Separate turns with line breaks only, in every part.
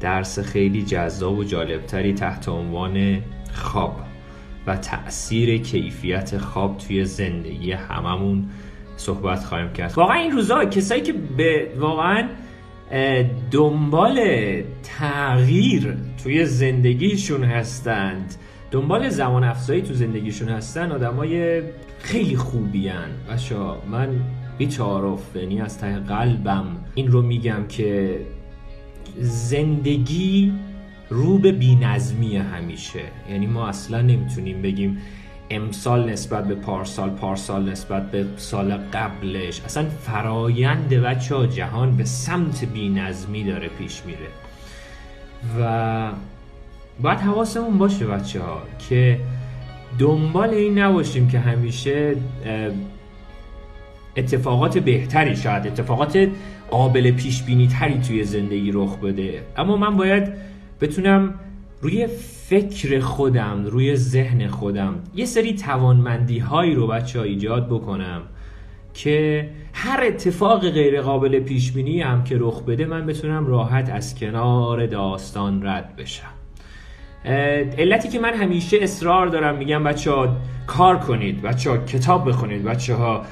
درس خیلی جذاب و جالبتری تحت عنوان خواب و تاثیر کیفیت خواب توی زندگی هممون صحبت خواهیم کرد. واقعا این روزا کسایی که به واقعا دنبال تغییر توی زندگیشون هستند دنبال زمان افزایی تو زندگیشون هستن آدمای خیلی خوبی هن من بیچارف یعنی از ته قلبم این رو میگم که زندگی رو به بینظمی همیشه. یعنی ما اصلا نمی‌تونیم بگیم امسال نسبت به پارسال پارسال نسبت به سال قبلش. اصلا فرایند بچه ها جهان به سمت بینظمی داره پیش میره. و باید حواسمون باشه بچه ها که دنبال این نباشیم که همیشه اتفاقات بهتری شاید اتفاقات قابل پیش بینی تری توی زندگی رخ بده. اما من باید بتونم روی فکر خودم روی ذهن خودم یه سری توانمندی هایی رو بچه ها ایجاد بکنم که هر اتفاق غیر قابل پیش بینی هم که رخ بده من بتونم راحت از کنار داستان رد بشم. علتی که من همیشه اصرار دارم میگم بچه ها کار کنید بچه ها کتاب بخونید بچه ها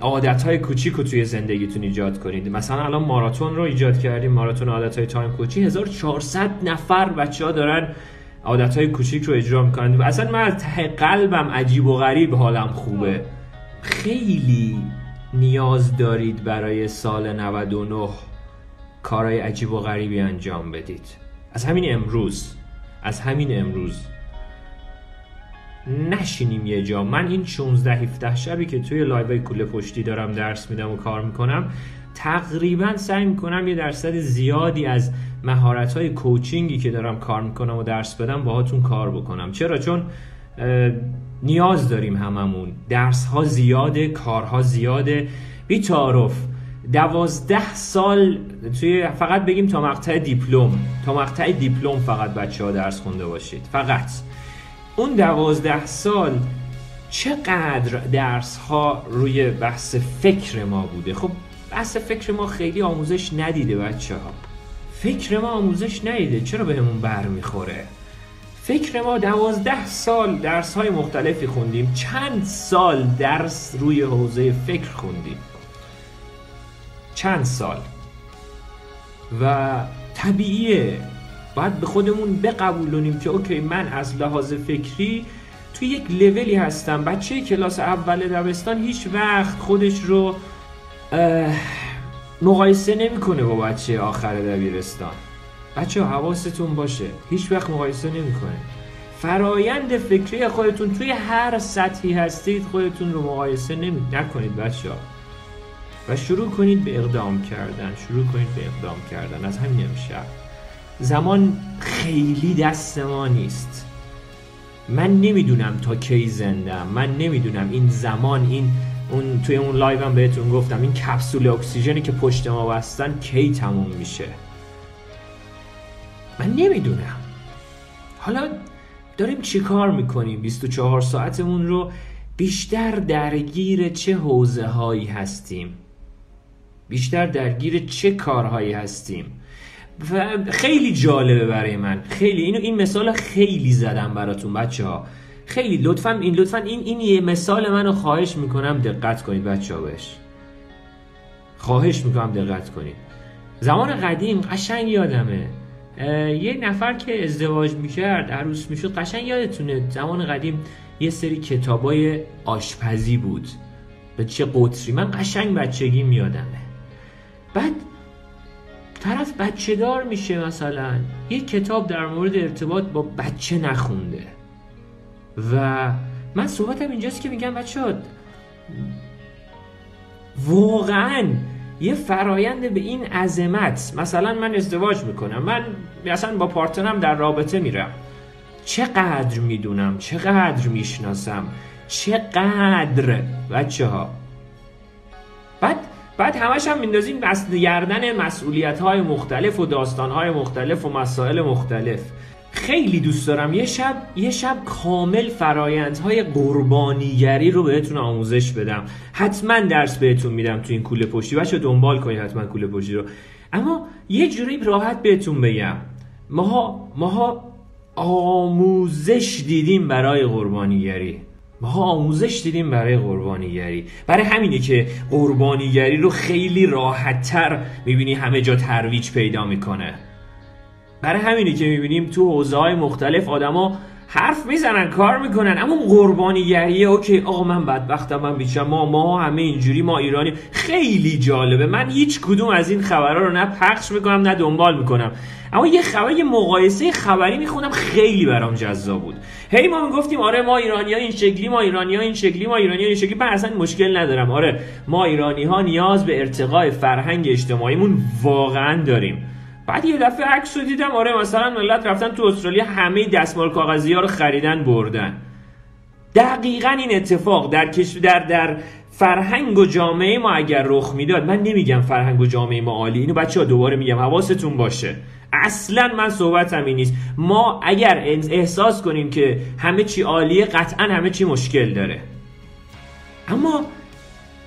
عادت های کوچیک رو توی زندگیتون ایجاد کنید. مثلا الان ماراتون رو ایجاد کردیم. ماراتون عادت های تایم کوچی 1400 نفر بچه ها دارن عادت های کوچیک رو اجرا می‌کنن. اصلا من از ته قلبم عجیب و غریب حالم خوبه. خیلی نیاز دارید برای سال 99 کارهای عجیب و غریبی انجام بدید. از همین امروز از همین امروز نشینیم یه جا. من این 16 17 شبی که توی live کوله پشتی دارم درس میدم و کار می‌کنم تقریبا سعی می‌کنم یه درصد زیادی از مهارت های coaching ی که دارم کار می‌کنم و درس بدم باهاتون کار بکنم. چرا؟ چون نیاز داریم هممون. درس ها زیاده کارها زیاده. بی‌تعارف دوازده سال توی فقط بگیم تا مقطع دیپلم. تا مقطع دیپلم فقط بچه ها درس خونده باشید. فقط. اون دوازده سال چقدر درس ها روی بحث فکر ما بوده؟ خب بحث فکر ما خیلی آموزش ندیده بچه ها فکر ما آموزش ندیده چرا بهمون بر می‌خوره فکر ما دوازده سال درس های مختلفی خوندیم چند سال درس روی حوزه فکر خوندیم؟ چند سال؟ و طبیعیه باید به خودمون بقبولونیم که اوکی من از لحاظ فکری توی یک لولی هستم. بچه کلاس اول دبستان هیچ وقت خودش رو مقایسه نمی‌کنه با بچه آخر دبیرستان. بچه حواستون باشه هیچ وقت مقایسه نمی‌کنه. فرایند فکری خودتون توی هر سطحی هستید خودتون رو مقایسه نمی نکنید بچه و شروع کنید به اقدام کردن شروع کنید به اقدام کردن. از همین امشب. زمان خیلی دست ما نیست. من نمی‌دونم تا کی زندم من نمی‌دونم این زمان این اون توی اون live هم بهتون گفتم این کپسول اکسیژنی که پشت ما بستن کی تموم میشه؟ من نمی‌دونم. حالا داریم چی کار می‌کنیم؟ 24 ساعتمون رو بیشتر درگیر چه حوزه هایی هستیم؟ بیشتر درگیر چه کارهایی هستیم؟ خیلی جالبه برای من. خیلی اینو این مثال خیلی زدم براتون بچه ها. خیلی لطفا این لطفا این این یه مثال منو خواهش می‌کنم دقت کنید بچه ها بهش. خواهش می‌کنم دقت کنید. زمان قدیم قشنگ یادمه. یه نفر که ازدواج می‌کرد عروس می‌شد قشنگ یادتونه. زمان قدیم یه سری کتابای آشپزی بود. به چه قطری؟ من قشنگ بچگی میادمه بعد طرف بچه دار میشه مثلا. یه کتاب در مورد ارتباط با بچه نخونده. و من صحبتم اینجاست که میگم بچه واقعا یه فرایند به این عظمت مثلا من ازدواج می‌کنم من مثلا با پارتنرم در رابطه میرم. چقدر می‌دونم چقدر می‌شناسم چقدر بچه ها بعد همش هم میندازیم بست گردن مسئولیت های مختلف و داستان های مختلف و مسائل مختلف. خیلی دوست دارم یه شب یه شب کامل فرایندهای قربانیگری رو بهتون آموزش بدم. حتما درس بهتون میدم تو این کوله پشتی. بچه دنبال کنید حتما کوله پشتی رو. اما یه جوری راحت بهتون بگم. ماها ماها آموزش دیدیم برای قربانیگری. ما آموزش دیدیم برای قربانیگری. برای همینه که قربانیگری رو خیلی راحتتر می‌بینی همه جا ترویج پیدا می‌کنه. برای همینه که می‌بینیم تو حوزه مختلف آدما حرف می‌زنن کار می‌کنن. اما قربانیگریه اوکی. آقا من بدبختم من بیچم ما ما همه اینجوری ما ایرانی. خیلی جالبه. من هیچ کدوم از این خبرها رو نه پخش می‌کنم نه دنبال می‌کنم. اما یه خبر یه مقایسه خبری می‌خونم. خیلی برام جذاب بود. هی ما می‌گفتیم آره ما ایرانی ها این شکلی ما ایرانی ها این شکلی ما ایرانی ها این شکلی. من اصلا مشکل ندارم. آره ما ایرانی ها نیاز به ارتقاء فرهنگ اجتماعیمون واقعا داریم. بعد یه دفعه عکس رو دیدم آره مثلا ملت رفتن تو استرالیا همه دستمال کاغذی ها رو خریدن بردن. دقیقا این اتفاق در کشور در در فرهنگ و جامعه ما اگر رخ می‌داد من نمیگم فرهنگ و جامعه ما عالی. اینو بچه ها دوباره میگم حواستون باشه. اصلا من صحبتم این نیست. ما اگر احساس کنیم که همه چی عالیه قطعا همه چی مشکل داره. اما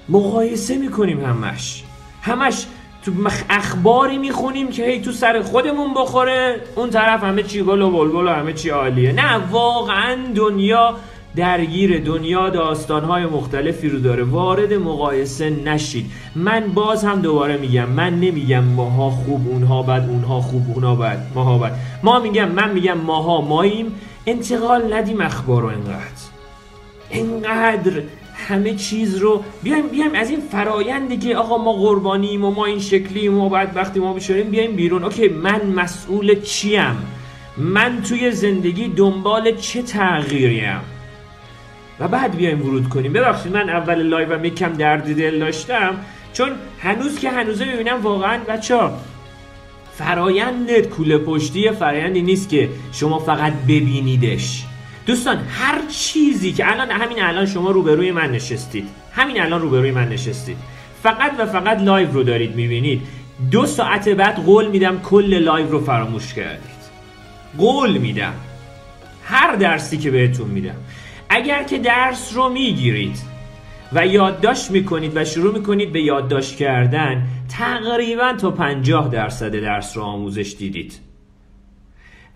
مقایسه می‌کنیم همش. همش تو اخباری می‌خونیم که هی تو سر خودمون بخوره. اون طرف همه چی گل و بلبل و همه چی عالیه. نه واقعا دنیا درگیر دنیا داستانهای مختلفی رو داره. وارد مقایسه نشید. من باز هم دوباره میگم من نمیگم ماها خوب اونها بد اونها خوب اونها بد ماها بد. ما میگم من میگم ماها ماییم. انتقال ندیم اخبار رو انقدر. انقدر همه چیز رو بیایم بیایم از این فرایندی که آقا ما قربانیم و ما این شکلیم و بعد وقتی ما بشوریم بیایم بیرون. okay من مسئول چیم؟ من توی زندگی دنبال چه تغییریم؟ و بعد بیایم ورود کنیم. ببخشید من اول لایوم یکم درد دل داشتم چون هنوز که هنوزه می‌بینم واقعا بچه ها فرایند کوله پشتی فرایندی نیست که شما فقط ببینیدش. دوستان هر چیزی که الان همین الان شما روبروی من نشستید همین الان روبروی من نشستید. فقط و فقط لایو رو دارید می‌بینید. دو ساعت بعد قول میدم کل لایو رو فراموش کردید. قول میدم. هر درسی که بهتون میدم. اگر که درس رو می‌گیرید و یادداشت می‌کنید و شروع می‌کنید به یادداشت کردن تقریبا تا 50 درصد درس رو آموزش دیدید.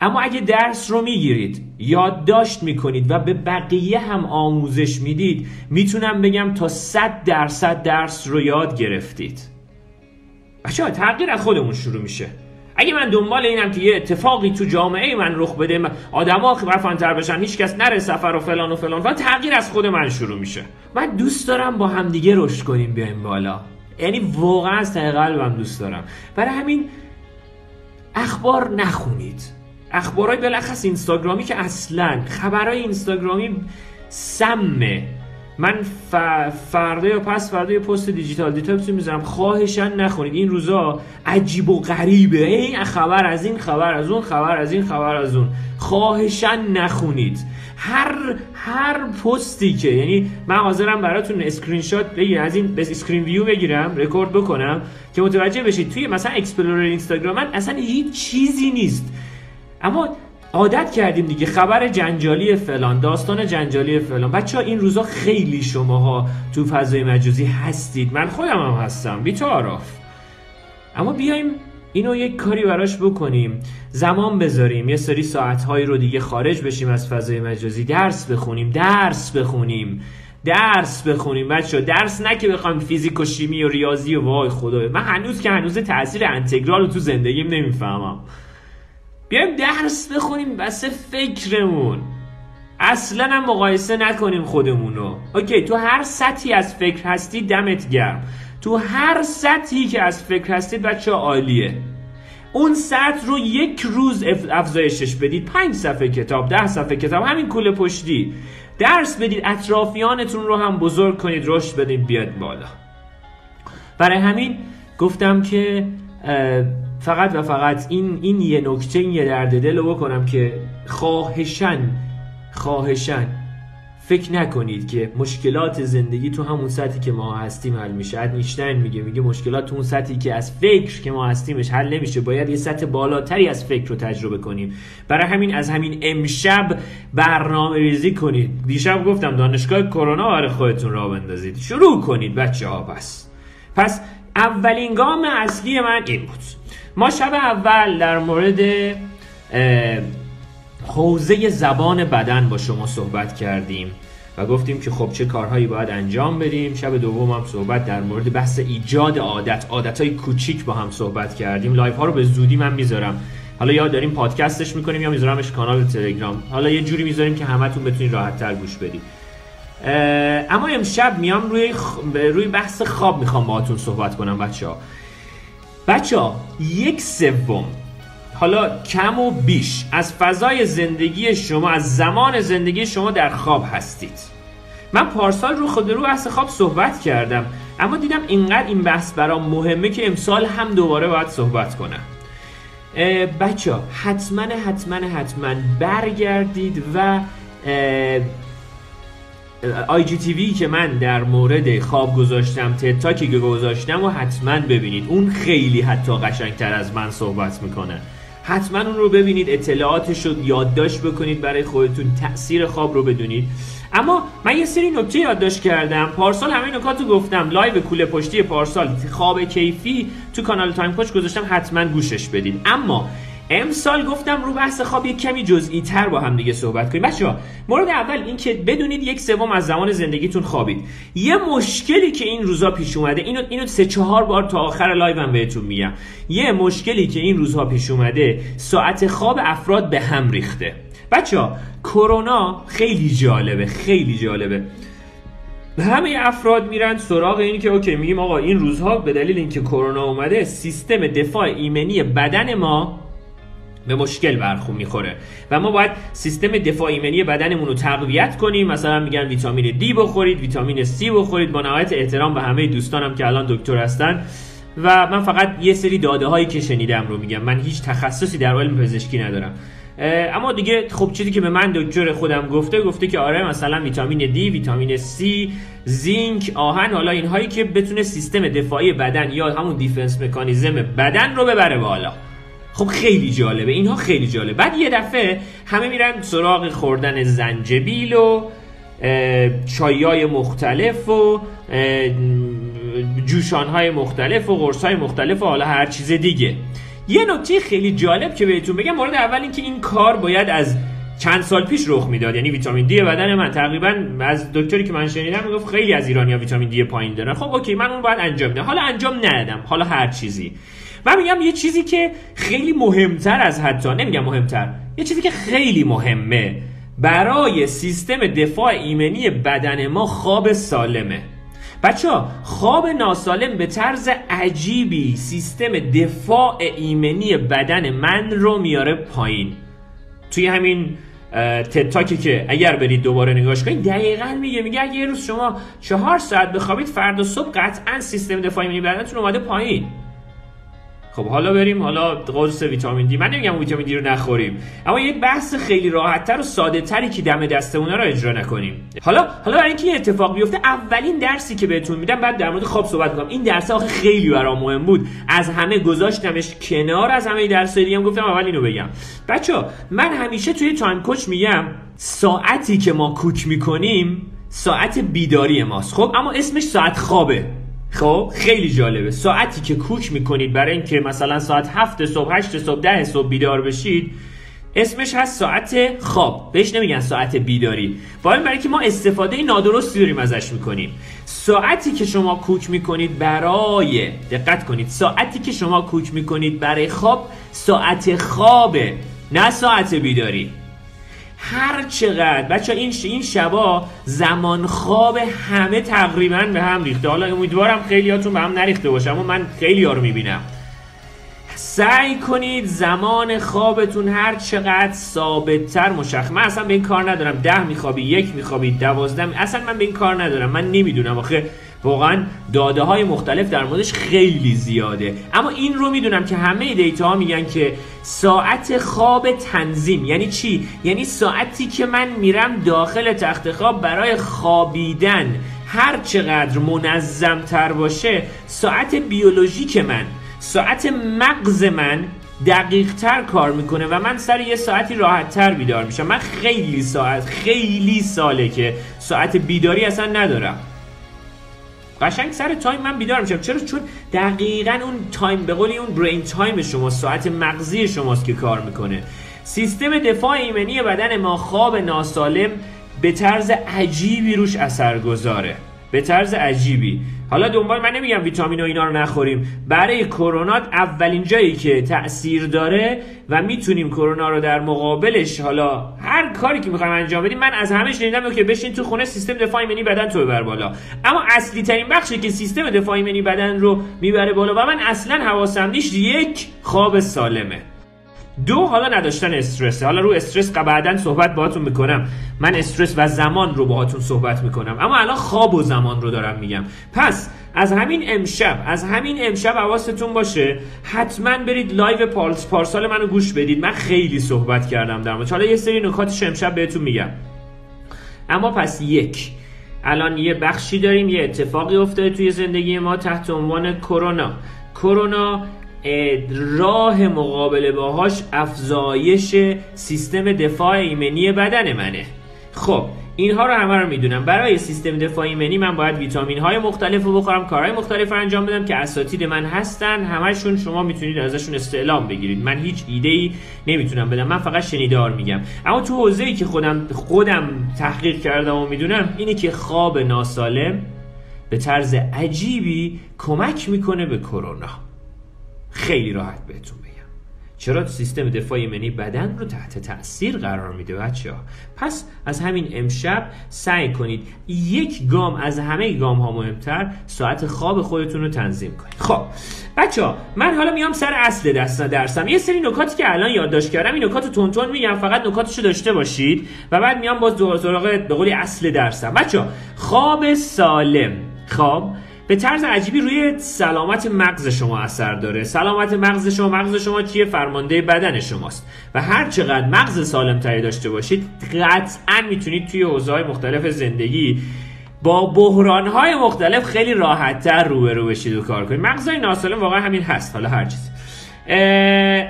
اما اگه درس رو می‌گیرید یادداشت می‌کنید و به بقیه هم آموزش می‌دید می‌تونم بگم تا 100 درصد درس رو یاد گرفتید. بچه تغییر از خودمون شروع میشه. اگه من دنبال اینم که یه اتفاقی تو جامعه من رخ بده آدما خفن‌تر بشن هیچ کس نره سفر و فلان و فلان و تغییر از خود من شروع میشه. من دوست دارم با همدیگه رشد کنیم بیایم بالا. یعنی واقعا از ته قلبم دوست دارم. برای همین اخبار نخونید. اخبارای بالاخص اینستاگرامی که اصلا خبرای اینستاگرامی سمه. من ف... فردا یا پس فردا یه پست digital detox می‌ذارم. خواهشاً نخونید. این روزا عجیب و غریبه. این خبر از این خبر از اون خبر از این خبر از اون. خواهشاً نخونید. هر هر پستی که یعنی من حاضرم براتون اسکرین شات بگیرم از این screen view بگیرم رکورد بکنم که متوجه بشید توی مثلا اکسپلورر اینستاگرام من اصلا هیچ چیزی نیست. اما عادت کردیم دیگه خبر جنجالی فلان داستان جنجالی فلان. بچه این روزا خیلی شماها تو فضای مجازی هستید. من خودم هم هستم. بیتاراف اما بیایم اینو یک کاری براش بکنیم. زمان بذاریم. یه سری ساعتهایی رو دیگه خارج بشیم از فضای مجازی. درس بخونیم. درس بخونیم. درس بخونیم. بچه درس نه که بخوام فیزیک و شیمی و ریاضی و وای خدای. من هنوز که هنوز تاثیر انتگرال رو تو زندگیم نمی‌فهمم. بیایم درس بخونیم بس فکرمون. اصلا هم مقایسه نکنیم خودمونو. اوکی تو هر سطحی از فکر هستی دمت گرم. تو هر سطحی که از فکر هستید بچه عالیه. اون سطح رو یک روز افزایشش بدید. پنج صفحه کتاب ده صفحه کتاب همین کوله پشتی. درس بدید اطرافیانتون رو هم بزرگ کنید رشد بدید بیاد بالا. برای همین گفتم که فقط و فقط این این یه نکته این یه درد دل رو بکنم که خواهشن خواهشن فکر نکنید که مشکلات زندگی تو همون سطحی که ما هستیم حل میشه. ادنیشتین میگه میگه مشکلات تو اون سطحی که از فکر که ما هستیمش حل نمیشه. باید یه سطح بالاتری از فکر رو تجربه کنیم. برای همین از همین امشب برنامه ریزی کنید. دیشب گفتم دانشگاه کرونا برای خودتون راه بندازید. شروع کنید بچه ها پس. پس اولین گام اصلی من این بود. ما شب اول در مورد حوزه زبان بدن با شما صحبت کردیم و گفتیم که خب چه کارهایی باید انجام بدیم. شب دوم هم صحبت در مورد بحث ایجاد عادت. عادت های کوچیک با هم صحبت کردیم. لایو ها رو به زودی من می‌ذارم. حالا یا داریم پادکستش می‌کنیم یا میذارمش کانال تلگرام. حالا یه جوری می‌ذاریم که همتون بتونید راحت تر گوش بدید. اما امشب میام روی روی بحث خواب می‌خوام باهاتون صحبت کنم بچه ها بچه ها یک سوم. حالا کم و بیش. از فضای زندگی شما از زمان زندگی شما در خواب هستید. من پارسال رو خود رو بحث خواب صحبت کردم اما دیدم اینقدر این بحث برام مهمه که امسال هم دوباره باید صحبت کنم. بچه ها حتما حتما حتما برگردید و IGTV که من در مورد خواب گذاشتم TED Talk ی که گذاشتم و حتما ببینید. اون خیلی حتی قشنگتر از من صحبت می‌کنه. حتما اون رو ببینید اطلاعاتش رو یادداشت بکنید برای خودتون تاثیر خواب رو بدونید. اما من یه سری نکته یادداشت کردم. پارسال همه نکات رو گفتم. لایو کوله پشتی پارسال خواب کیفی تو کانال Time Coach گذاشتم حتما گوشش بدید. اما امسال گفتم رو بحث خواب یک کمی جزئی تر با هم دیگه صحبت کنیم. بچه ها مورد اول این که بدونید یک سوم از زمان زندگیتون خوابید. یه مشکلی که این روزا پیش اومده اینو اینو سه چهار بار تا آخر لایوم بهتون میگم. یه مشکلی که این روزها پیش اومده ساعت خواب افراد به هم ریخته. بچه ها کرونا خیلی جالبه خیلی جالبه. همه افراد میرن سراغ اینی که okay میگیم آقا این روزها به دلیل اینکه کرونا اومده سیستم دفاع ایمنی بدن ما به مشکل برخون می‌خوره. و ما باید سیستم دفاع ایمنی بدنمون رو تقویت کنیم. مثلا میگن ویتامین دی بخورید ویتامین C بخورید. با نهایت احترام به همه دوستانم که الان دکتر هستن. و من فقط یه سری داده هایی که شنیدم رو میگم. من هیچ تخصصی در علم پزشکی ندارم. اما دیگه خب چیزی که به من دکتر خودم گفته گفته که آره مثلا ویتامین دی ویتامین C زینک آهن حالا اینهایی که بتونه سیستم دفاعی بدن یا همون دیفنس مکانیزم بدن رو ببره بالا. خب خیلی جالبه اینها خیلی جالبه. بعد یه دفعه همه میرن سراغ خوردن زنجبیل و چایای مختلف و جوشانهای مختلف و قرصهای مختلف و حالا هر چیز دیگه. یه نکته خیلی جالب که بهتون بگم مورد اول اینکه این کار باید از چند سال پیش رخ می‌داد. یعنی ویتامین دی بدن من. تقریبا از دکتری که من شنیدم می‌گفت خیلی از ایرانیا ویتامین دی پایین دارن. خب اوکی من اون باید انجام بدم حالا انجام ندادم. حالا هر چیزی. من میگم یه چیزی که خیلی مهمتر از حتی نمیگم مهمتر یه چیزی که خیلی مهمه. برای سیستم دفاع ایمنی بدن ما خواب سالمه. بچه ها خواب ناسالم به طرز عجیبی سیستم دفاع ایمنی بدن من رو میاره پایین. توی همین تتاکی که اگر برید دوباره نگاش کنید دقیقا میگه میگه اگه یه روز شما چهار ساعت بخوابید فردا صبح قطعا سیستم دفاعی ایمنی بدنتون اومده پایین. خب حالا بریم حالا قرص ویتامین دی. من نمیگم ویتامین دی رو نخوریم اما یک بحث خیلی راحتتر و ساده تری که دم دستمونه رو اجرا نکنیم. حالا حالا برای اینکه این اتفاق بیفته اولین درسی که بهتون میدم بعد در مورد خواب صحبت کنم این درس آخه خیلی برام مهم بود. از همه گذاشتمش کنار از همه درس دیگه گفتم اول اینو بگم. بچه من همیشه توی تایم کوچ میگم ساعتی که ما کوک می‌کنیم ساعت بیداری ماست. خب اما اسمش ساعت خوابه. خب خیلی جالبه. ساعتی که کوک می‌کنید برای اینکه مثلا ساعت هفت صبح هشت صبح ده صبح بیدار بشید اسمش هست ساعت خواب. بهش نمیگن ساعت بیداری. برای برای که ما استفاده نادرستی داریم ازش می‌کنیم. ساعتی که شما کوک می‌کنید برای دقت کنید ساعتی که شما کوک می‌کنید برای خواب ساعت خوابه نه ساعت بیداری. هر چقدر. بچه این این شبا زمان خواب همه تقریبا به هم ریخته. حالا امیدوارم خیلیاتون به هم نریخته باشه اما من خیلی ها رو می‌بینم. سعی کنید زمان خوابتون هر چقدر ثابتتر مشخص. من اصلا به این کار ندارم. ده میخوابی یک میخوابی دوازده اصلا من به این کار ندارم. من نمی‌دونم آخه. واقعا داده های مختلف در موردش خیلی زیاده. اما این رو می‌دونم که همه دیتا ها میگن که ساعت خواب تنظیم یعنی چی؟ یعنی ساعتی که من میرم داخل تخت خواب برای خوابیدن. هر چقدر منظم تر باشه ساعت بیولوژیک من ساعت مغز من دقیق تر کار می‌کنه و من سر یه ساعتی راحت تر بیدار میشم. من خیلی ساعت خیلی ساله که ساعت بیداری اصلا ندارم. قشنگ سر time من بیدار میشم چرا؟ چون دقیقا اون time به قولی اون brain time شما ساعت مغزی شماست که کار می‌کنه. سیستم دفاع ایمنی بدن ما خواب ناسالم به طرز عجیبی روش اثر گذاره به طرز عجیبی. حالا دنبال من نمیگم ویتامین و اینا رو نخوریم. برای کرونا اولین جایی که تاثیر داره و می‌تونیم کرونا رو در مقابلش حالا هر کاری که می‌خوایم انجام بدیم من از همه شنیدم که بشین تو خونه سیستم دفاع ایمنی بدن تو ببر بالا. اما اصلی ترین بخشی که سیستم دفاع ایمنی بدن رو می‌بره بالا و من اصلا حواسم نیست یک خواب سالمه. دو حالا نداشتن استرس. حالا رو استرس بعدا صحبت باهاتون می‌کنم. من استرس و زمان رو باهاتون صحبت می‌کنم. اما الان خواب و زمان رو دارم میگم. پس از همین امشب از همین امشب حواستون باشه. حتما برید لایو پارس پارسال منو گوش بدید. من خیلی صحبت کردم در حالا یه سری نکاتش امشب بهتون میگم. اما پس یک. الان یه بخشی داریم یه اتفاقی افتاده توی زندگی ما تحت عنوان کرونا. کرونا راه مقابله باهاش افزایش سیستم دفاع ایمنی بدن منه. خب اینها رو همه رو می‌دونم. برای سیستم دفاع ایمنی من باید ویتامین های مختلف رو بخورم کارهای مختلف رو انجام بدم که اساتید من هستن. همشون شما می‌تونید ازشون استعلام بگیرید. من هیچ ایده ای نمی‌تونم بدم. من فقط شنیدار میگم. اما تو حوزه ای که خودم خودم تحقیق کردم و می‌دونم اینه که خواب ناسالم به طرز عجیبی کمک می‌کنه به کرونا. خیلی راحت بهتون بگم. چرا سیستم دفاع ایمنی بدن رو تحت تاثیر قرار میده بچه ها پس از همین امشب سعی کنید یک گام از همه گام ها مهمتر ساعت خواب خودتون رو تنظیم کنید. خب بچه ها من حالا میام سر اصل دست درسم. یه سری نکاتی که الان یادداشت کردم این نکات تونتون میگم فقط نکاتشو داشته باشید و بعد میام باز دو سراغ به قولی اصل درسم. بچه ها خواب سالم. خواب به طرز عجیبی روی سلامت مغز شما اثر داره. سلامت مغز شما مغز شما چیه؟ فرمانده بدن شماست. و هر چقدر مغز سالم تری داشته باشید قطعا می‌تونید توی حوزه‌های مختلف زندگی با بحران های مختلف خیلی راحت تر روبرو بشید و کار کنید. مغزهای ناسالم واقعا همین هست. حالا هر چیز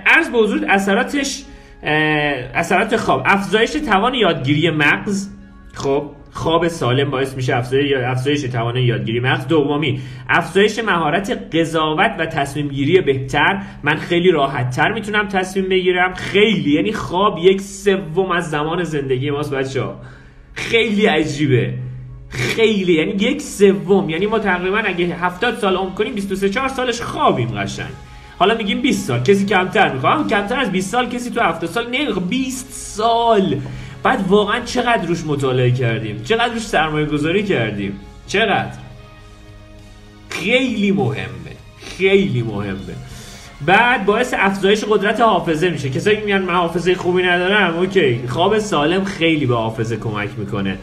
عرض به حضور اثراتش اثرات خواب. افزایش توان یادگیری مغز. خب خواب سالم باعث میشه افزایش افزایش توانایی یادگیری. مغز دومی افزایش مهارت قضاوت و تصمیم گیری بهتر. من خیلی راحت تر می‌تونم تصمیم بگیرم. خیلی یعنی خواب یک سوم از زمان زندگی ماست بچه ها خیلی عجیبه. خیلی یعنی یک سوم. یعنی ما تقریبا اگه 70 سال عمر کنیم 23 4 سالش خوابیم قشنگ. حالا میگیم 20 سال. کسی کمتر می‌خواد؟ کمتر از 20 سال. کسی تو 70 سال نمی‌خواد 20 سال. بعد واقعا چقدر روش مطالعه کردیم؟ چقدر روش سرمایه گذاری کردیم؟ چقدر؟ خیلی مهمه. خیلی مهمه. بعد باعث افزایش قدرت حافظه میشه. کسایی میگن من حافظه خوبی ندارم اوکی. خواب سالم خیلی به حافظه کمک می‌کنه.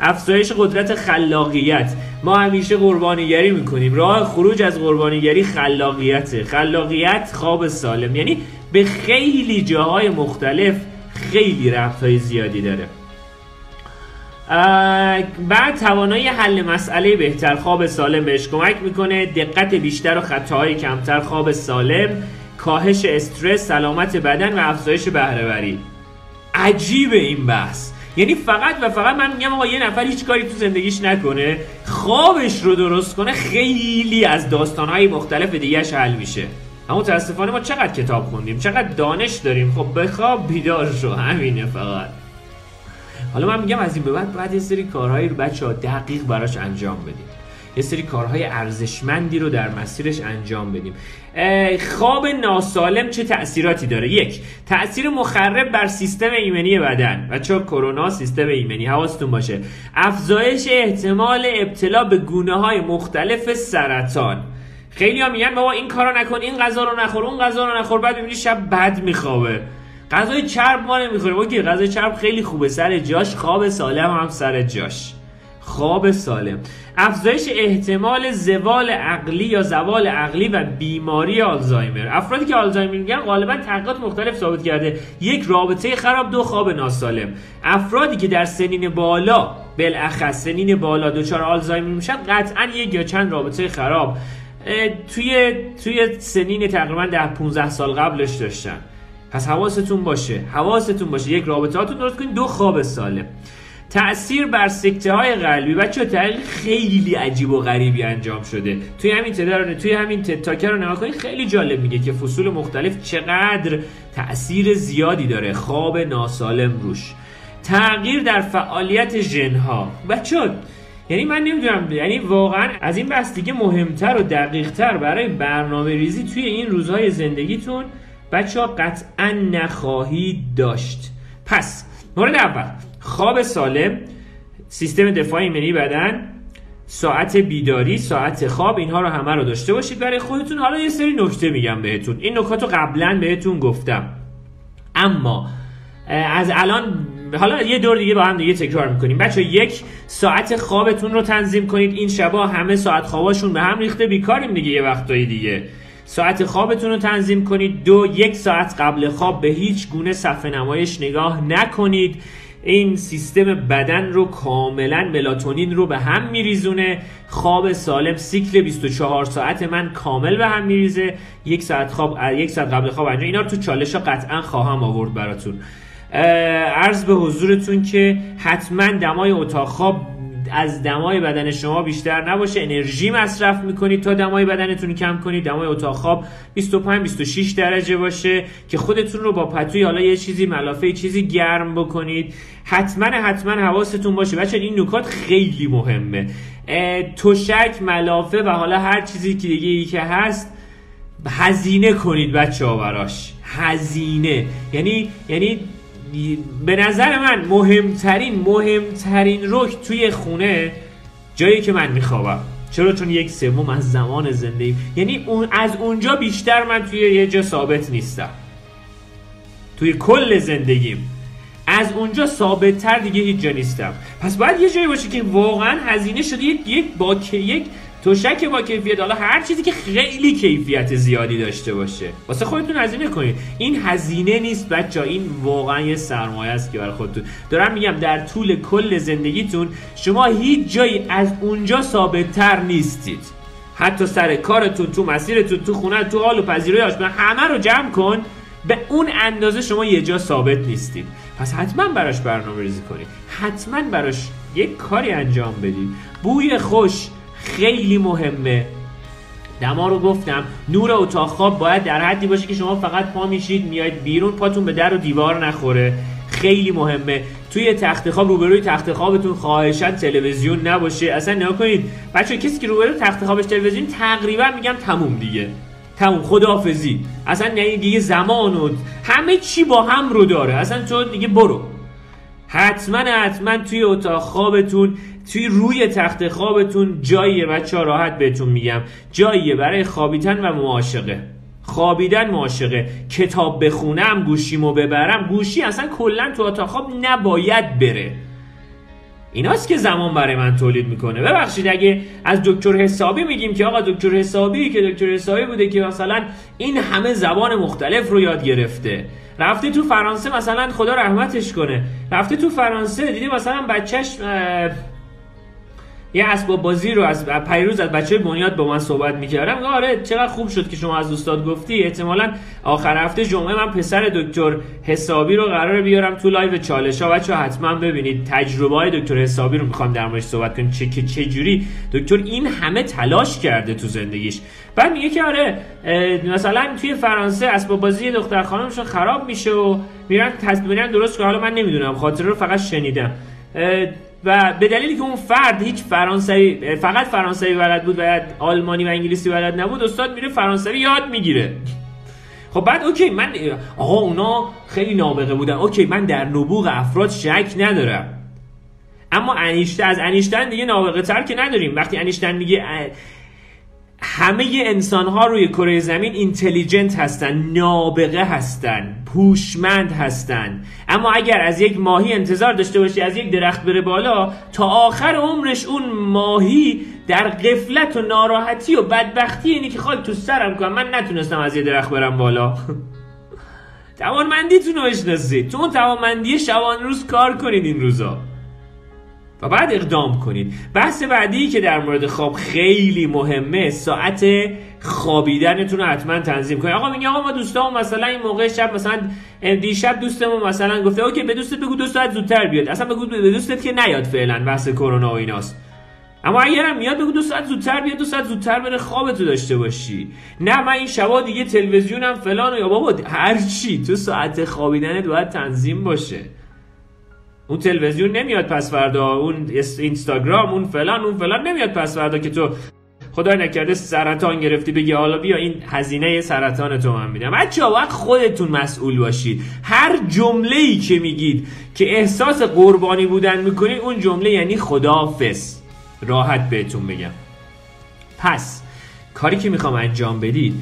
افزایش قدرت خلاقیت. ما همیشه قربانیگری می‌کنیم. راه خروج از قربانیگری خلاقیت خلاقیت خواب سالم. یعنی به خیلی جاهای مختلف خیلی رفت های زیادی داره. بعد توانایی حل مسئله بهتر خواب سالم بهش کمک می‌کنه. دقت بیشتر و خطاهای کمتر خواب سالم کاهش استرس سلامت بدن و افزایش بهرهوری. عجیب این بحث. یعنی فقط و فقط من میگم آقا یه نفر هیچ کاری تو زندگیش نکنه خوابش رو درست کنه خیلی از داستانهای مختلف دیگهش حل میشه. اما متاسفانه ما چقدر کتاب خوندیم؟ چقدر دانش داریم؟ خب بخواب بیدار شو. همینه فقط. حالا من میگم از این به بعد باید یه سری کارهایی رو بچه ها دقیق براش انجام بدیم. یه سری کارهای ارزشمندی رو در مسیرش انجام بدیم. خواب ناسالم چه تأثیراتی داره؟ یک تأثیر مخرب بر سیستم ایمنی بدن. و چون کرونا سیستم ایمنی. حواستون باشه. افزایش احتمال ابتلا به گونه های مختلف سرطان. خیلی ها میگن بابا این کارو نکن این غذا رو نخور اون غذا رو نخور. بعد می‌بینی شب بد میخوابه. غذای چرب ما نمی‌خوریم. اوکی غذای چرب خیلی خوبه. سر جاش خواب سالم هم سر جاش. خواب سالم. افزایش احتمال زوال عقلی یا زوال عقلی و بیماری آلزایمر. افرادی که آلزایمر میگن غالبا تحقیقات مختلف ثابت کرده. یک رابطه خراب دو خواب ناسالم. افرادی که در سنین بالا بالاخص سنین بالا دچار آلزایمر میشن قطعا یک یا چند رابطه خراب. توی توی سنین تقریبا ده 15 سال قبلش داشتن. پس حواستون باشه. حواستون باشه. یک رابطه هاتون درست کنید دو خواب سالم. تأثیر بر سکته های قلبی بچه تحقیق خیلی عجیب و غریبی انجام شده. توی همین تدار توی همین تاکر رو نگاه کنید خیلی جالب میگه که فصول مختلف چقدر تأثیر زیادی داره. خواب ناسالم روش. تغییر در فعالیت ژنها. بچه یعنی من نمی‌دونم یعنی واقعا از این بحث دیگه مهمتر و دقیقتر برای برنامه ریزی توی این روزهای زندگیتون بچه ها قطعا نخواهید داشت. پس مورد اول خواب سالم سیستم دفاع ایمنی بدن ساعت بیداری ساعت خواب اینها رو همه رو داشته باشید برای خودتون. حالا یه سری نکته میگم بهتون. این نکات رو قبلا بهتون گفتم. اما از الان حالا یه دور دیگه با هم دیگه تکرار می‌کنیم. بچه یک ساعت خوابتون رو تنظیم کنید. این شبا همه ساعت خواباشون به هم ریخته. بیکاریم دیگه یه وقتایی دیگه. ساعت خوابتون رو تنظیم کنید. دو یک ساعت قبل خواب به هیچ گونه صفحه نمایش نگاه نکنید. این سیستم بدن رو کاملا ملاتونین رو به هم میریزونه. خواب سالم سیکل 24 ساعت من کامل به هم میریزه. یک ساعت خواب یک ساعت قبل خواب انجام. اینا رو تو چالش ها قطعا خواهم آورد براتون. عرض به حضورتون که حتما دمای اتاق خواب از دمای بدن شما بیشتر نباشه. انرژی مصرف می‌کنید تا دمای بدنتون کم کنید. دمای اتاق خواب 25 26 درجه باشه که خودتون رو با پتوی حالا یه چیزی ملافه چیزی گرم بکنید. حتما حتما حواستون باشه. بچه این نکات خیلی مهمه. تشک ملافه و حالا هر چیزی که دیگه ای که هست هزینه کنید بچه ها براش. هزینه. یعنی یعنی به نظر من مهمترین مهمترین رک توی خونه جایی که من میخوابم. چرا؟ چون یک سوم از زمان زندگی. یعنی اون از اونجا بیشتر من توی یه جا ثابت نیستم. توی کل زندگیم. از اونجا ثابت تر دیگه هیچ جا نیستم. پس باید یه جایی باشه که واقعا هزینه شده یک با یک تشک با کیفیت حالا هر چیزی که خیلی کیفیت زیادی داشته باشه. واسه خودتون هزینه کنید. این هزینه نیست بچه این واقعا یه سرمایه است که برای خودتون. دارم میگم در طول کل زندگیتون شما هیچ جایی از اونجا ثابت تر نیستید. حتی سر کارتون تو مسیرتون تو خونه تو حال و پذیرای همه رو جمع کن. به اون اندازه شما یه جا ثابت نیستید. پس حتما براش برنامه ریزی کنید. حتما براش یک کاری انجام بدید. بوی خوش خیلی مهمه. دما رو گفتم نور اتاق خواب باید در حدی باشه که شما فقط پا میشید میاید بیرون پاتون به در و دیوار نخوره. خیلی مهمه. توی تخت خواب روبروی تخت خوابتون خواهشن تلویزیون نباشه. اصلا نگاه کنید بچه کسی که روبروی تخت خوابش تلویزیون تقریبا میگم تموم دیگه. تموم خداحافظی. اصلا یعنی دیگه زمان و همه چی با هم رو داره. اصلا تو دیگه برو. حتما حتما توی اتاق خوابتون توی روی تخت خوابتون جاییه بچه راحت بهتون میگم. جاییه برای خوابیدن و معاشقه. خوابیدن معاشقه. کتاب بخونم گوشیمو ببرم. گوشی اصلا کلا تو اتاق خواب نباید بره. ایناست که زمان برای من تولید می‌کنه. ببخشید اگه از دکتر حسابی میگیم که آقا دکتر حسابی که دکتر حسابی بوده که مثلا این همه زبان مختلف رو یاد گرفته. رفته تو فرانسه مثلا خدا رحمتش کنه. رفته تو فرانسه دیدی مثلا بچهش یه اسباب بازی رو از پیروز از بچه بنیاد با من صحبت می‌کردم آره چقدر خوب شد که شما از استاد گفتی. احتمالا آخر هفته جمعه من پسر دکتر حسابی رو قرار بیارم تو لایو چالش ها بچه حتما ببینید تجربه های دکتر حسابی رو می‌خوام در موردش صحبت کنیم. چه که چه جوری دکتر این همه تلاش کرده تو زندگیش. بعد میگه که آره مثلا توی فرانسه اسباب بازی دختر خانمشون خراب میشه و میرن تصمیماً درست که حالا من نمی‌دونم خاطره رو فقط شنیدم. و به دلیلی که اون فرد هیچ فرانسوی فقط فرانسوی بلد بود و آلمانی و انگلیسی بلد نبود استاد میره فرانسوی یاد می‌گیره. خب بعد okay من آقا اونا خیلی نابغه بودن. okay من در نبوغ افراد شک ندارم. اما انیشتین از انیشتین دیگه نابغه تر که نداریم. وقتی انیشتین میگه همه انسان ها روی کره زمین اینتلیجنت هستن نابغه هستن پوشمند هستن. اما اگر از یک ماهی انتظار داشته باشی از یک درخت بره بالا تا آخر عمرش اون ماهی در قفلت و ناراحتی و بدبختی اینی که خواهد تو سرم کنم من نتونستم از یه درخت برم بالا. توانمندیتون رو بشناسید. تو اون توانمندی شبان روز کار کنید این روزا. و بعد اقدام کنید. بحث بعدی که در مورد خواب خیلی مهمه ساعت خوابیدنتون رو حتما تنظیم کنید. آقا میگه آقا ما دوستامون مثلا این موقع شب مثلا دیشب دوستمون مثلا گفته اوکی به دوستت بگو دو ساعت زودتر بیاد. اصلا بگو به دوستت که نیاد فعلا بحث کرونا و ایناست. اما اگرم میاد بگو دو ساعت زودتر بیاد دو ساعت زودتر بره خوابتو داشته باشی. نه من این شبا دیگه تلویزیونم فلان و یا بابا هر چی تو ساعت خوابیدنت باید تنظیم باشه. اون تلویزیون نمیاد پس فردا اون اینستاگرام اون فلان اون فلان نمیاد پس فردا که تو خدای نکرده سرطان گرفتی بگی حالا بیا این هزینه سرطان تو من میدم. بچه وقت خودتون مسئول باشید. هر جمله ای که میگید که احساس قربانی بودن می‌کنید اون جمله یعنی خدافس راحت بهتون بگم. پس کاری که می‌خوام انجام بدید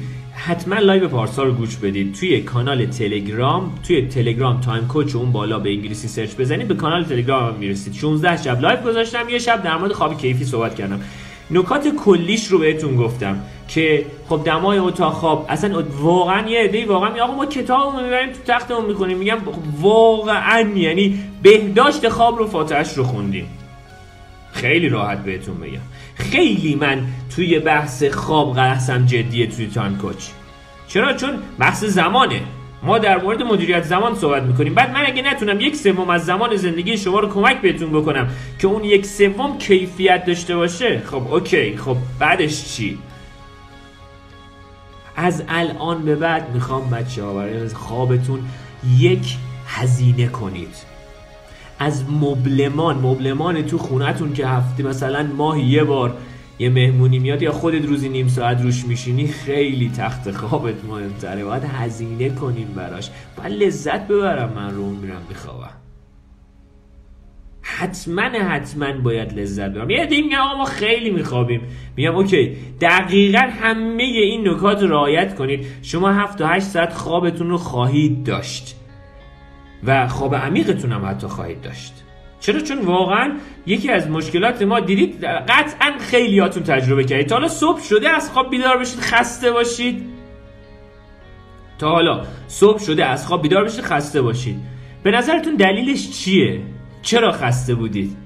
حتما لایو پارسال رو گوش بدید. توی کانال تلگرام توی تلگرام Time Coach اون بالا به انگلیسی search بزنید. به کانال تلگرام می‌رسید. 16 شب لایو گذاشتم یه شب در مورد خواب کیفی صحبت کردم. نکات کلیش رو بهتون گفتم که خب دمای اتاق خواب اصلا واقعا یه عده‌ای واقعا میگه آقا ما کتابمون می‌بریم تو تختمون می‌کنیم. میگم واقعا یعنی بهداشت خواب رو فاتحش رو خوندیم. خیلی راحت بهتون بگم. خیلی من توی بحث خواب قلسم جدیه توی تان کوچ. چرا؟ چون بحث زمانه. ما در مورد مدیریت زمان صحبت می‌کنیم. بعد من اگه نتونم یک سوم از زمان زندگی شما رو کمک بهتون بکنم که اون یک سوم کیفیت داشته باشه خب اوکی. خب بعدش چی؟ از الان به بعد می‌خوام بچه ها برای خوابتون یک هزینه کنید. از مبلمان مبلمان تو خونتون که هفته مثلا ماهی یه بار یه مهمونی میاد یا خودت روزی نیم ساعت روش میشینی خیلی تخت خوابت مهمتره. باید هزینه کنیم براش. باید لذت ببرم من رو میرم بخوابم. حتما حتما باید لذت ببرم. یه دیگه آقا ما خیلی میخوابیم. میگم اوکی دقیقا همه این نکات رعایت کنید. شما 7 تا 8 ساعت خوابتون رو خواهید داشت. و خواب عمیقتون هم حتی خواهید داشت. چرا؟ چون واقعا یکی از مشکلات ما دیدید قطعا خیلیاتون تجربه کردید. تا حالا صبح شده از خواب بیدار بشید خسته باشید. تا حالا صبح شده از خواب بیدار بشید خسته باشید. به نظرتون دلیلش چیه؟ چرا خسته بودید؟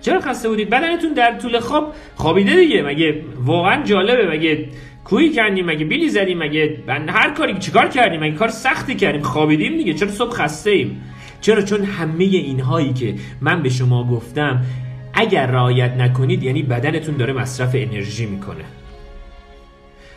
چرا خسته بودید؟ بدنتون در طول خواب خوابیده دیگه. مگه واقعا جالبه؟ مگه کوی کردیم مگه؟ بیلی زدیم مگه؟ هر کاری چیکار کردیم؟ مگه کار سختی کردیم؟ خوابیدیم دیگه. چرا صبح خسته ایم چرا؟ چون همه اینهایی که من به شما گفتم اگر رعایت نکنید یعنی بدنتون داره مصرف انرژی می‌کنه.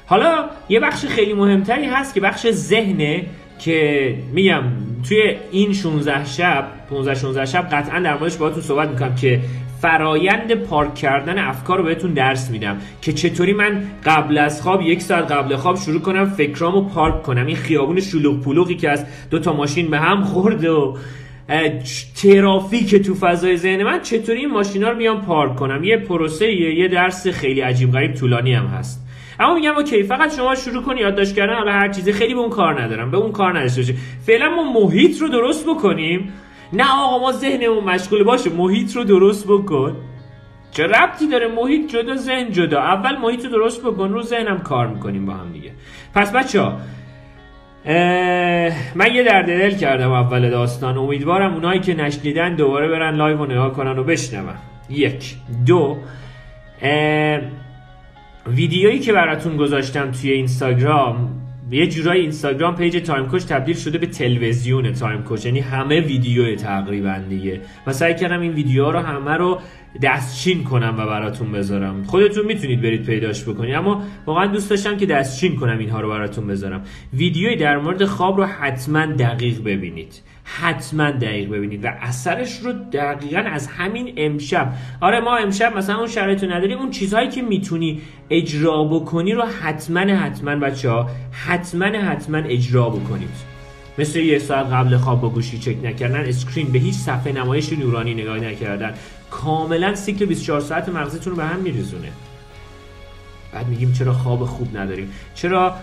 حالا یه بخش خیلی مهمتری هست که بخش ذهنه که میگم توی این 16 شب 15 16 شب قطعا در موردش باهاتون صحبت می‌کنم که فرایند پارک کردن افکار رو بهتون درس میدم که چطوری من قبل از خواب یک ساعت قبل خواب شروع کنم فکرامو پارک کنم. این خیابون شلوغ پلوغی که از دو تا ماشین به هم خورده و ترافیک تو فضای ذهن من. چطوری این ماشینا رو میام پارک کنم؟ یه پروسه یه درس خیلی عجیب غریب طولانی هم هست. اما میگم okay فقط شما شروع کنی یادداشت کردن حالا هر چیزی خیلی به اون کار ندارم به اون کار نداشته باشی. فعلا ما محیط رو درست بکنیم. نه آقا ما ذهنمون مشغول باشه. محیط رو درست بکن. چه ربطی داره؟ محیط جدا ذهن جدا. اول محیط رو درست بکن رو ذهنم کار می‌کنیم با هم دیگه. پس بچه ها من یه درد دل کردم اول داستان. امیدوارم اونایی که نشنیدن دوباره برن live رو نگاه کنن و بشنون. یک. دو. ویدیویی که براتون گذاشتم توی اینستاگرام یه جورای اینستاگرام page Time Coach تبدیل شده به تلویزیون Time Coach. یعنی همه ویدیو تقریبا دیگه. و سعی کردم این ویدیوها رو همه رو دستچین کنم و براتون بذارم. خودتون می‌تونید برید پیداش بکنید. اما واقعا دوست داشتم که دستچین کنم اینها رو براتون بذارم. ویدیوی در مورد خواب رو حتما دقیق ببینید. حتما دقیق ببینید و اثرش رو دقیقا از همین امشب. آره ما امشب مثلا اون شرایط نداریم اون چیزهایی که می‌تونی اجرا بکنی رو حتما حتما بچه ها حتما حتما اجرا بکنید. مثل یه ساعت قبل خواب با گوشی چک نکردن اسکرین به هیچ صفحه نمایش نورانی نگاه نکردن. کاملا سیکل 24 ساعت مغزتون رو به هم میریزونه. بعد میگیم چرا خواب خوب نداریم؟ چرا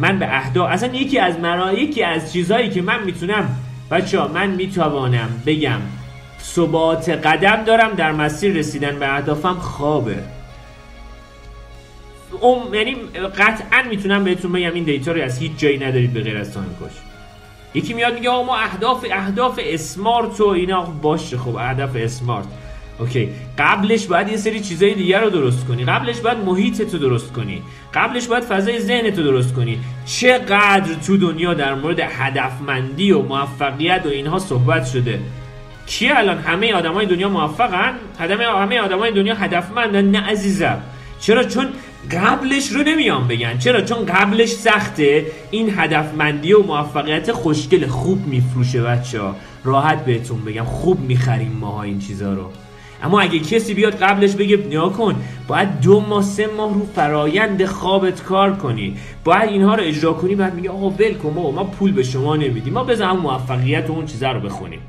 من به اهدا اصلا یکی از مرا یکی از چیزهایی که من می‌تونم بچه ها من می‌توانم بگم ثبات قدم دارم در مسیر رسیدن به اهدافم خوابه. ام یعنی قطعا می‌تونم بهتون بگم این data رو از هیچ جایی ندارید به غیر از Time Coach یکی میاد میگه ما اهداف اهداف smart و اینا باشه خب اهداف smart. Okay قبلش باید یه سری چیزای دیگر رو درست کنی. قبلش باید محیط تو درست کنی. قبلش باید فضای ذهن تو درست کنی. چقدر تو دنیا در مورد هدفمندی و موفقیت و اینها صحبت شده. کی الان همه آدمای دنیا موفقن؟ همه همه آدمای دنیا هدفمندن نه عزیزم. چرا؟ چون قبلش رو نمیان بگن. چرا؟ چون قبلش سخته. این هدفمندی و موفقیت خوشگل خوب میفروشه بچه ها راحت بهتون بگم خوب می‌خریم ماها این چیزا رو. اما اگه کسی بیاد قبلش بگه نیا کن باید دو ماه سه ماه رو فرایند خوابت کار کنی. باید اینها رو اجرا کنی بعد میگه آقا ول کن ما ما پول به شما نمیدیم. ما بزن موفقیت و اون چیزا رو بخونیم.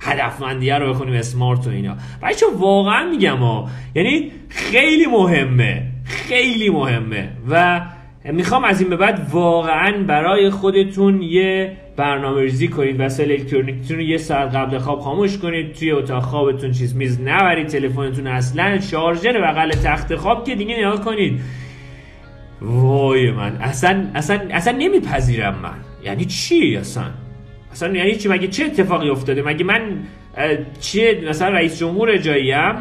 هدفمندیه رو بخونیم اسمارت و اینا. بچه واقعا میگم ها یعنی خیلی مهمه خیلی مهمه. و می‌خوام از این به بعد واقعا برای خودتون یه برنامه ریزی کنید وسایل الکترونیکتون رو یه ساعت قبل خواب خاموش کنید توی اتاق خوابتون چیز میز نبرید تلفنتون اصلا شارژر بغل تخت خواب که دیگه نگاه کنید. وای من اصلا اصلا اصلا نمیپذیرم من. یعنی چی اصلا؟ اصلا یعنی چی؟ مگه چه اتفاقی افتاده؟ مگه من چیه؟ مثلا رئیس جمهور جاییم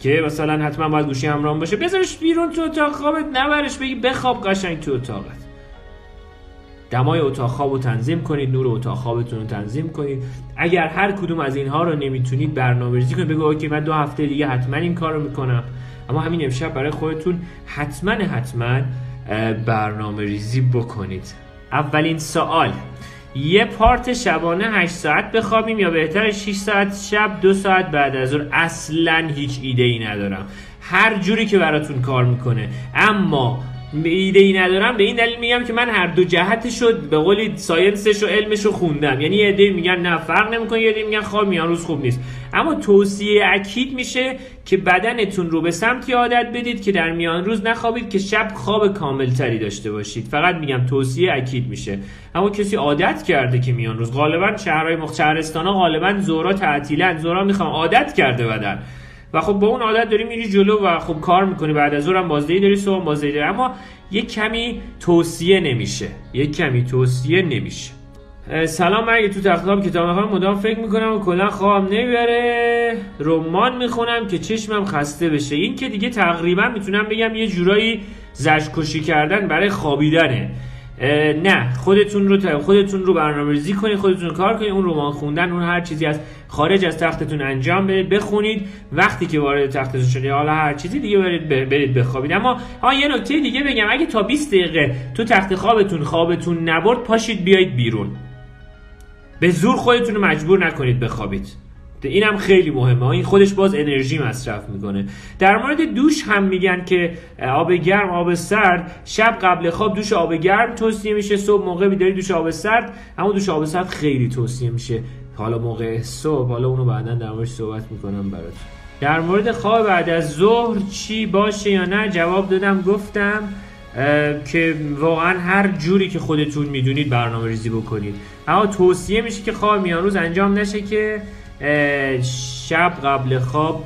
که مثلا حتما باید گوشی همراه باشه بذارش بیرون تو اتاق خوابت نبرش بگی بخواب قشنگ تو اتاقت. دمای اتاق خواب رو تنظیم کنید نور اتاق خوابتون رو تنظیم کنید. اگر هر کدوم از اینها رو نمی‌تونید برنامه ریزی کنید بگو اوکی من دو هفته دیگه حتما این کار رو می‌کنم. اما همین امشب برای خودتون حتما حتما برنامه ریزی بکنید. اولین سوال. یه پارت شبانه 8 ساعت بخوابیم یا بهتر 6 ساعت شب دو ساعت بعد از ظهر؟ اصلا هیچ ایده ای ندارم. هر جوری که براتون کار می‌کنه. اما ایده ای ندارم به این دلیل میگم که من هر دو جهت شد به قولی ساینسش و علمش رو خوندم. یعنی یه عده میگن نه فرق نمی‌کنه یه میگن خواب میان روز خوب نیست. اما توصیه اکید میشه که بدنتون رو به سمتی عادت بدید که در میان روز نخوابید که شب خواب کامل تری داشته باشید. فقط میگم توصیه اکید میشه. اما کسی عادت کرده که میان روز غالبا شهرهای مخ غالبا زورا تعطیلن. زورا می‌خوام عادت کرده بدن. و خب با اون عادت داری میری جلو و خب کار می‌کنی بعد از ظهرم بازدهی داری صبح بازدهی داری. اما یک کمی توصیه نمیشه. یک کمی توصیه نمیشه. سلام اگه تو تختام کتاب می‌خوام مدام فکر می‌کنم و کلا خوابم نمی‌بره. رمان می‌خونم که چشمم خسته بشه. این که دیگه تقریبا می‌تونم بگم یه جورایی زشکشی کردن برای خوابیدنه. نه خودتون رو خودتون رو برنامه‌ریزی کنید خودتون کار کنید اون رمان خوندن اون هر چیزی از خارج از تختتون انجام بدید بخونید. وقتی که وارد تختتون شدید حالا هر چیزی دیگه برید برید بخوابید. اما ها یه نکته دیگه بگم. اگه تا 20 دقیقه تو تخت خوابتون خوابتون نبرد پاشید بیایید بیرون. به زور خودتون رو مجبور نکنید بخوابید. اینم خیلی مهمه. این خودش باز انرژی مصرف می‌کنه. در مورد دوش هم میگن که آب گرم آب سرد شب قبل خواب دوش آب گرم توصیه میشه صبح موقع بیداری دوش آب سرد اما دوش آب سرد خیلی توصیه میشه. حالا موقع صبح حالا اونو بعدا در موردش صحبت می‌کنم برات. در مورد خواب بعد از ظهر چی باشه یا نه؟ جواب دادم گفتم که واقعا هر جوری که خودتون می‌دونید برنامه ریزی بکنید. اما توصیه میشه که خواب میان روز انجام نشه که شب قبل خواب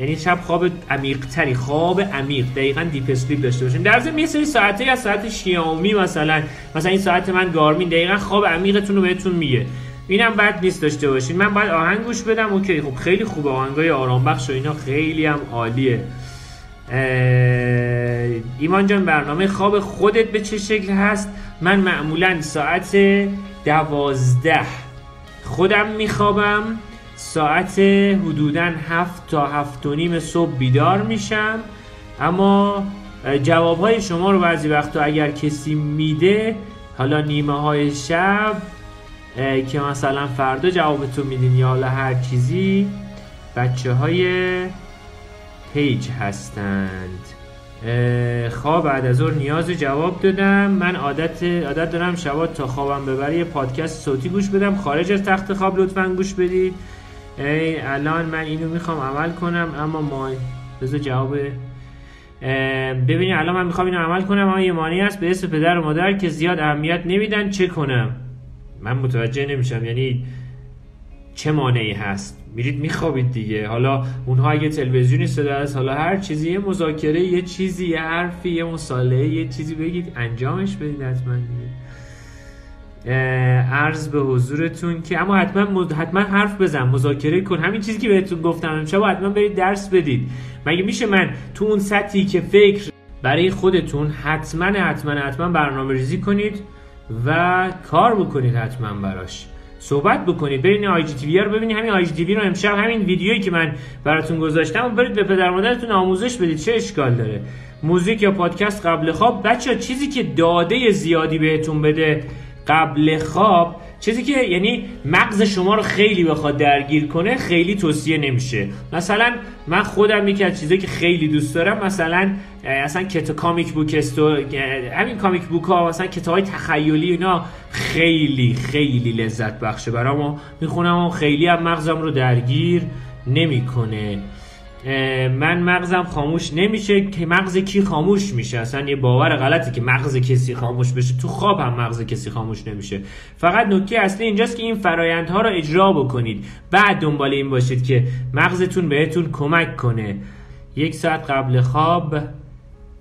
یعنی شب خواب عمیق تری خواب عمیق دقیقا deep sleep داشته باشیم. در ضمن یه سری ساعته از ساعت شیائومی مثلا مثلا این ساعت من Garmin دقیقا خواب عمیقتون رو بهتون میگه. اینم بد نیست داشته باشین. من باید آهنگ گوش بدم. Okay خب خیلی خوبه. آهنگای آرام بخش و اینا خیلی هم عالیه. ایمان جان برنامه خواب خودت به چه شکل هست؟ من معمولا ساعت دوازده خودم میخوابم. ساعت حدودا هفت تا هفت و نیم صبح بیدار میشم. اما جواب های شما رو بعضی وقتا اگر کسی میده حالا نیمه های شب که مثلا فردا جوابتون میدین یا حالا هر چیزی بچه های پیج هستند. خواب بعد از نیاز جواب دادم. من عادت عادت دارم شبا تا خوابم ببره یه پادکست صوتی گوش بدم. خارج از تخت خواب لطفا گوش بدید. ای الان من اینو می‌خوام عمل کنم اما ما بذار جواب ببینید الان من می‌خوام اینو عمل کنم اما یه مانی هست به اسم پدر و مادر که زیاد اهمیت نمیدن. چه کنم؟ من متوجه نمیشم یعنی چه مانعی هست؟ میرید میخوابید دیگه. حالا اونها اگه تلویزیونی صدا است حالا هر چیزی یه مذاکره یه چیزی یه حرفی یه مصالحه یه چیزی بگید انجامش بدید حتما دیگه. عرض به حضورتون که اما حتما حتما حرف بزن مذاکره کن. همین چیزی که بهتون گفتم امشب حتما برید درس بدید. مگه میشه من تو اون سطحی که فکر برای خودتون حتما حتما حتما برنامه ریزی کنید و کار بکنید حتما براش؟ صحبت بکنید. برید آی جی تی رو ببینید. همین آی جی تی رو. امشب همین ویدیویی که من براتون گذاشتم و برید به پدر مادرتون آموزش بدید. چه اشکال داره؟ موزیک یا پادکست قبل خواب؟ بچه چیزی که داده زیادی بهتون بده قبل خواب چیزی که یعنی مغز شما رو خیلی بخواد درگیر کنه خیلی توصیه نمیشه. مثلا من خودم یکی از چیزایی که خیلی دوست دارم مثلا اصلا کت کامیک بوک استو همین کامیک بوک ها مثلا کتاب های تخیلی اینا خیلی خیلی لذت بخشه. برام می‌خونم و خیلی هم مغزم رو درگیر نمی‌کنه. من مغزم خاموش نمیشه که مغز کی خاموش میشه. اصلا یه باور غلطی که مغز کسی خاموش بشه. تو خواب هم مغز کسی خاموش نمیشه. فقط نکته اصلی اینجاست که این فرایندها رو اجرا بکنید. بعد دنبال این باشید که مغزتون بهتون کمک کنه. یک ساعت قبل خواب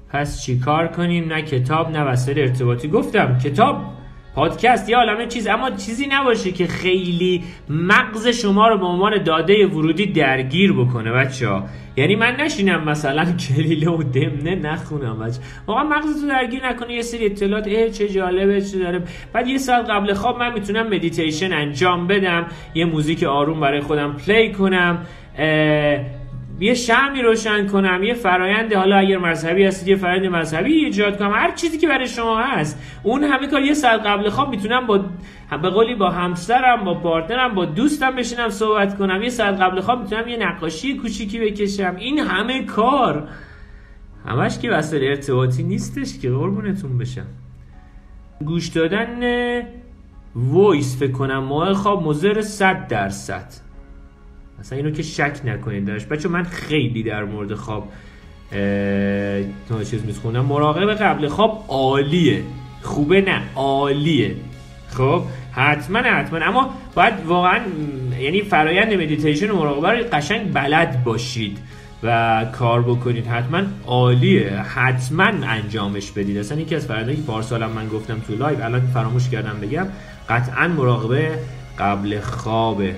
پس چیکار کنیم؟ نه کتاب نه وسایل ارتباطی. گفتم کتاب پادکست یا عالمه چیز اما چیزی نباشه که خیلی مغز شما رو به عنوان داده ورودی درگیر بکنه بچه ها یعنی من نشینم مثلا کلیله و دمنه نخونم بچه واقعا مغز تو درگیر نکنه یه سری اطلاعات اه چه جالبه چه داره بعد یه ساعت قبل خواب من می‌تونم مدیتیشن انجام بدم یه موزیک آروم برای خودم play کنم یه شمعی روشن کنم یه فرایند حالا اگر مذهبی هستید یه فرایند مذهبی ایجاد کنم. هر چیزی که برای شما هست اون همه کار یه ساعت قبل خواب می‌تونم با به قولی با همسرم با partner م با دوستم بشینم صحبت کنم. یه ساعت قبل خواب می‌تونم یه نقاشی کوچیکی بکشم. این همه کار. همش که وسایل ارتباطی نیستش که قربونتون بشم. گوش دادن voice فکر کنم موقع خواب مضره 100 درصد. مثلا اینو که شک نکنید داشت. بچه من خیلی در مورد خواب چیز می‌خونم. مراقب قبل خواب عالیه. خوبه نه عالیه. خب حتما حتما. اما باید واقعا یعنی فرایند مدیتیشن و مراقبه رو قشنگ بلد باشید و کار بکنید. حتما عالیه. حتما انجامش بدید. اصلا یکی از فرایندهایی که پارسالم من گفتم تو live الان فراموش کردم بگم قطعا مراقبه قبل خوابه.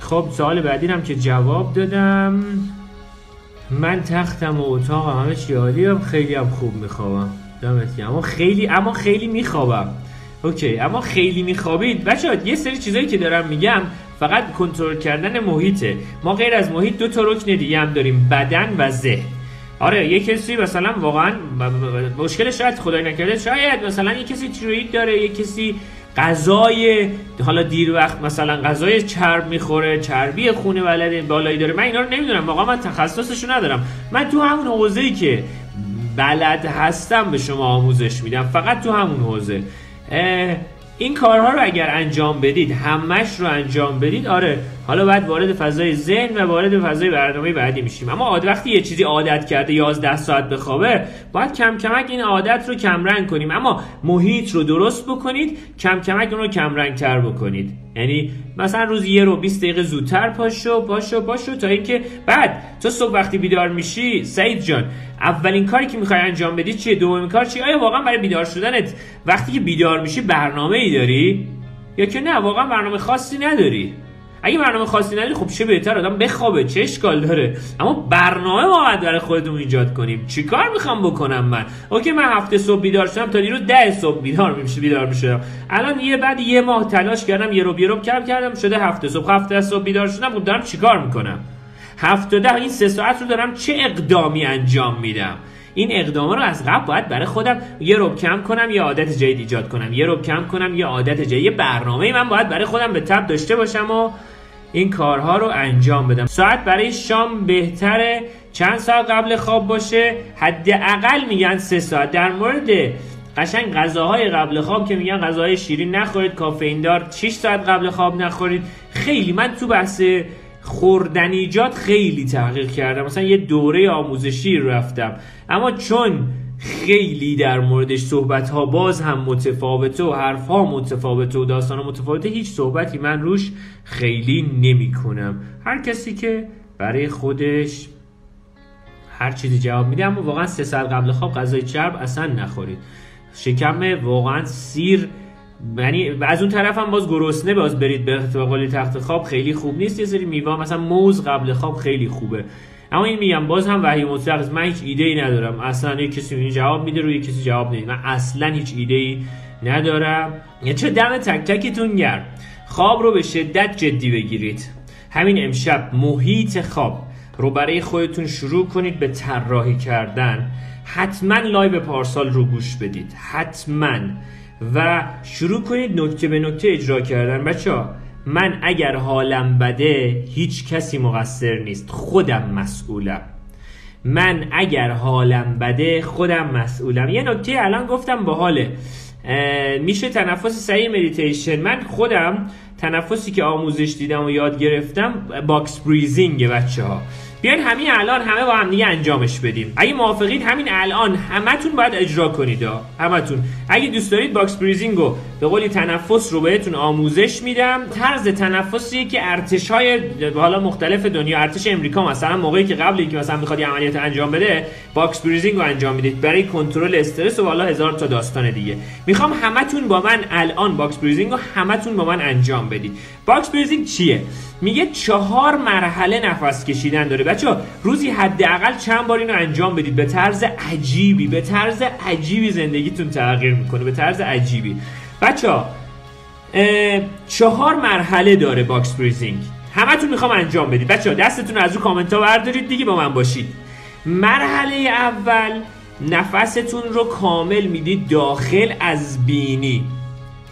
خب سوال بعدی هم که جواب دادم. من تختم و اتاقم همه چی هم خیلی هم خوب میخوابم. دمت اما خیلی اما خیلی میخوابم. Okay اما خیلی میخوابید. بچه یه سری چیزایی که دارم میگم فقط کنترل کردن محیطه. ما غیر از محیط دو تا رکن دیگه هم داریم بدن و ذهن. آره یه کسی مثلا واقعا مشکل شاید خدای نکرده شاید مثلا یه کسی تیروید داره یه کسی غذای حالا دیر وقت مثلا غذای چرب می‌خوره چربی خونه ولد بالایی داره. من اینا رو نمی‌دونم. واقعا من تخصصشو ندارم. من تو همون حوزه‌ای که بلد هستم به شما آموزش میدم. فقط تو همون حوزه. این کارها رو اگر انجام بدید همش رو انجام بدید آره. حالا بعد وارد فضای ذهن و وارد فضای برنامه بعدی میشیم. اما وقتی یه چیزی عادت کرده 11 ساعت بخوابه باید کم کمک این عادت رو کمرنگ کنیم. اما محیط رو درست بکنید کم کمک اون رو کمرنگ تر بکنید. یعنی مثلا روز یه رو 20 دقیقه زودتر پاشو پاشو پاشو تا اینکه بعد تو صبح وقتی بیدار میشی سعید جان اولین کاری که می‌خوای انجام بدی چیه؟ دومین کار چیه؟ آیا واقعا برای بیدار شدنت وقتی که بیدار میشی برنامه ای داری؟ یا که نه واقعا برنامه خاصی نداری؟ اگه برنامه خاصی نداری خب چه بهتر آدم بخوابه چه اشکال داره؟ اما برنامه ما باید برای خودمون ایجاد کنیم. چیکار می‌خوام بکنم من؟ اوکی من هفته صبح بیدار شدم تا دیروز ده صبح بیدار میشه بیدار می‌شدم الان یه بعد یه ماه تلاش کردم یه رو رو کم کردم شده هفته صبح. هفته صبح بیدار شدم خب دارم چیکار می‌کنم؟ هفته ده این سه ساعت رو دارم چه اقدامی انجام میدم؟ این اقدام رو از قبل باید برای خودم یه رب کم کنم یه عادت جدید ایجاد کنم. یه رب کم کنم یه عادت جدید. یه برنامه من باید برای خودم به تب داشته باشم و این کارها رو انجام بدم. ساعت برای شام بهتره. چند ساعت قبل خواب باشه. حداقل میگن سه ساعت. در مورد قشنگ غذاهای قبل خواب که میگن غذاهای شیرین نخورید کافئین دار 6 ساعت قبل خواب نخورید. خیلی من تو بحث خوردنیجات خیلی تحقیق کردم. مثلا یه دوره آموزشی رفتم. اما چون خیلی در موردش صحبت ها باز هم متفاوته و حرف ها متفاوته و داستان متفاوته. هیچ صحبتی من روش خیلی نمی کنم هر کسی که برای خودش هر چیزی جواب میده اما واقعا سه ساعت قبل خواب غذای چرب اصلا نخورید. شکم واقعا سیر یعنی از اون طرف هم باز گرسنه باز برید به قول تخت خواب خیلی خوب نیست. یه سری میوه مثلا موز قبل خواب خیلی خوبه. اما این میگم باز هم وحی مطلق من هیچ ایده ای ندارم. اصلا یک کسی این جواب میده روی کسی جواب نمیده من اصلا هیچ ایده ای ندارم. یا چه دم تک تکتون گرم. خواب رو به شدت جدی بگیرید. همین امشب محیط خواب رو برای خودتون شروع کنید به طراحی کردن. حتما live پارسال رو گوش بدید. حتما. و شروع کنید نکته به نکته اجرا کردن. بچه ها من اگر حالم بده هیچ کسی مقصر نیست. خودم مسئولم. من اگر حالم بده خودم مسئولم. یه نکته الان گفتم با حاله. میشه تنفس سعی مدیتیشن من خودم تنفسی که آموزش دیدم و یاد گرفتم box breathing بچه ها بیاین همین الان همه با هم دیگه انجامش بدیم. اگه موافقید همین الان همتون باید اجرا کنید. همتون. اگه دوست دارید box breathing رو به قولی تنفس رو بهتون آموزش میدم. طرز تنفسی که ارتش های حالا مختلف دنیا ارتش امریکا مثلا موقعی که قبل اینکه مثلا می‌خواد یه عملیات انجام بده box breathing رو انجام می‌دید. برای کنترل استرس و حالا هزار تا داستان دیگه. می‌خوام همتون با من الان box breathing رو همتون با من انجام بدید. box breathing چیه؟ میگه چهار مرحله نفس کشیدن داره. بچه روزی حداقل چند بار اینو انجام بدید. به طرز عجیبی به طرز عجیبی زندگیتون تغییر می‌کنه. به طرز عجیبی. بچه چهار مرحله داره box breathing. همتون می‌خوام انجام بدید. بچه دستتون از رو کامنت ها بردارید. دیگه با من باشید. مرحله اول نفستون رو کامل می‌دید داخل از بینی.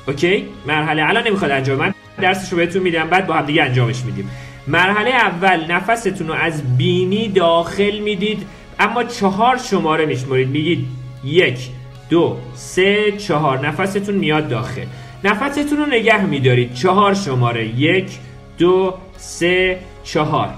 اوکی؟ مرحله الان نمی‌خواد انجام من درسش رو بهتون میدم بعد با هم دیگه انجامش میدیم. مرحله اول نفستون رو از بینی داخل می‌دید اما چهار شماره میشمارید میگید یک دو سه چهار. نفستون میاد داخل. نفستون رو نگه میدارید. چهار شماره. یک دو سه چهار.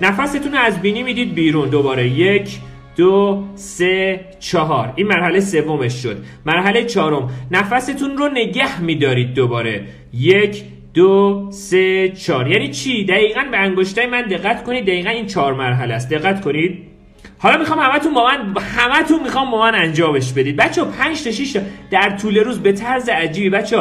نفستون رو از بینی می‌دید بیرون. دوباره یک دو سه چهار. این مرحله سومش شد. مرحله چهارم. نفستون رو نگه میدارید دوباره. یک دو سه چهار. یعنی چی؟ دقیقا به انگشتای من دقت کنید. دقیقا این چهار مرحله است. دقت کنید. حالا می‌خوام همتون با من همتون می‌خوام با من انجامش بدید. بچه 5 تا 6 در طول روز به طرز عجیبی. بچه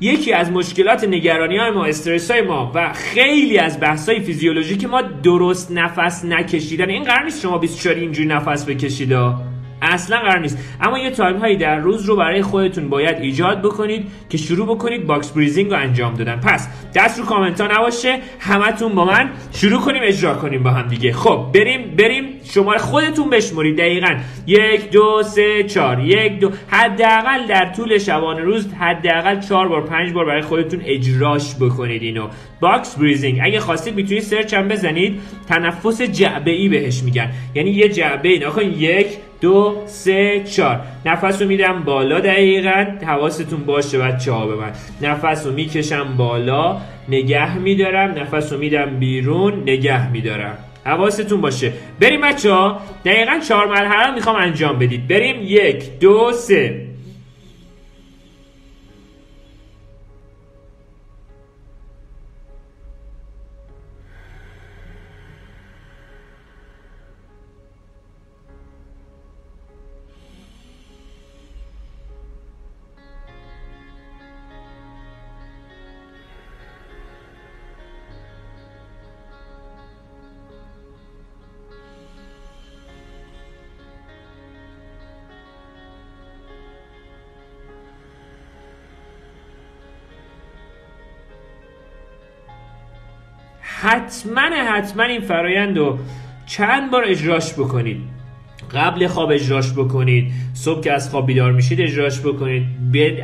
یکی از مشکلات نگرانی های ما استرس های ما و خیلی از بحث های فیزیولوژیک ما درست نفس نکشیدن. این قرار نیست شما 24 اینجوری نفس بکشید. اصلا قرار نیست. اما یه time هایی در روز رو برای خودتون باید ایجاد بکنید که شروع بکنید box breathing رو انجام دادن. پس دست رو کامنت ها نباشه همتون با من شروع کنیم اجرا کنیم با هم دیگه. خب بریم بریم شما خودتون بشمرید دقیقا. یک دو سه چهار. یک دو. حداقل در طول شبانه روز حداقل چهار بار پنج بار برای خودتون اجراش بکنید اینو. Box breathing. اگه خواستید می‌تونید سرچ هم بزنید. تنفس جعبه ای بهش میگن. یعنی یه جعبه ای یک دو سه چهار. نفس رو میدم بالا دقیقا. حواستون باشه بچه ها به من. نفس رو می‌کشم بالا. نگه میدارم. نفس رو میدم بیرون. نگه میدارم. حواستون باشه. بریم بچه ها. دقیقا چهار مرحله می‌خوام انجام بدید. بریم. یک دو سه. حتما حتما این فرایند رو چند بار اجراش بکنید. قبل خواب اجراش بکنید. صبح که از خواب بیدار میشید اجراش بکنید.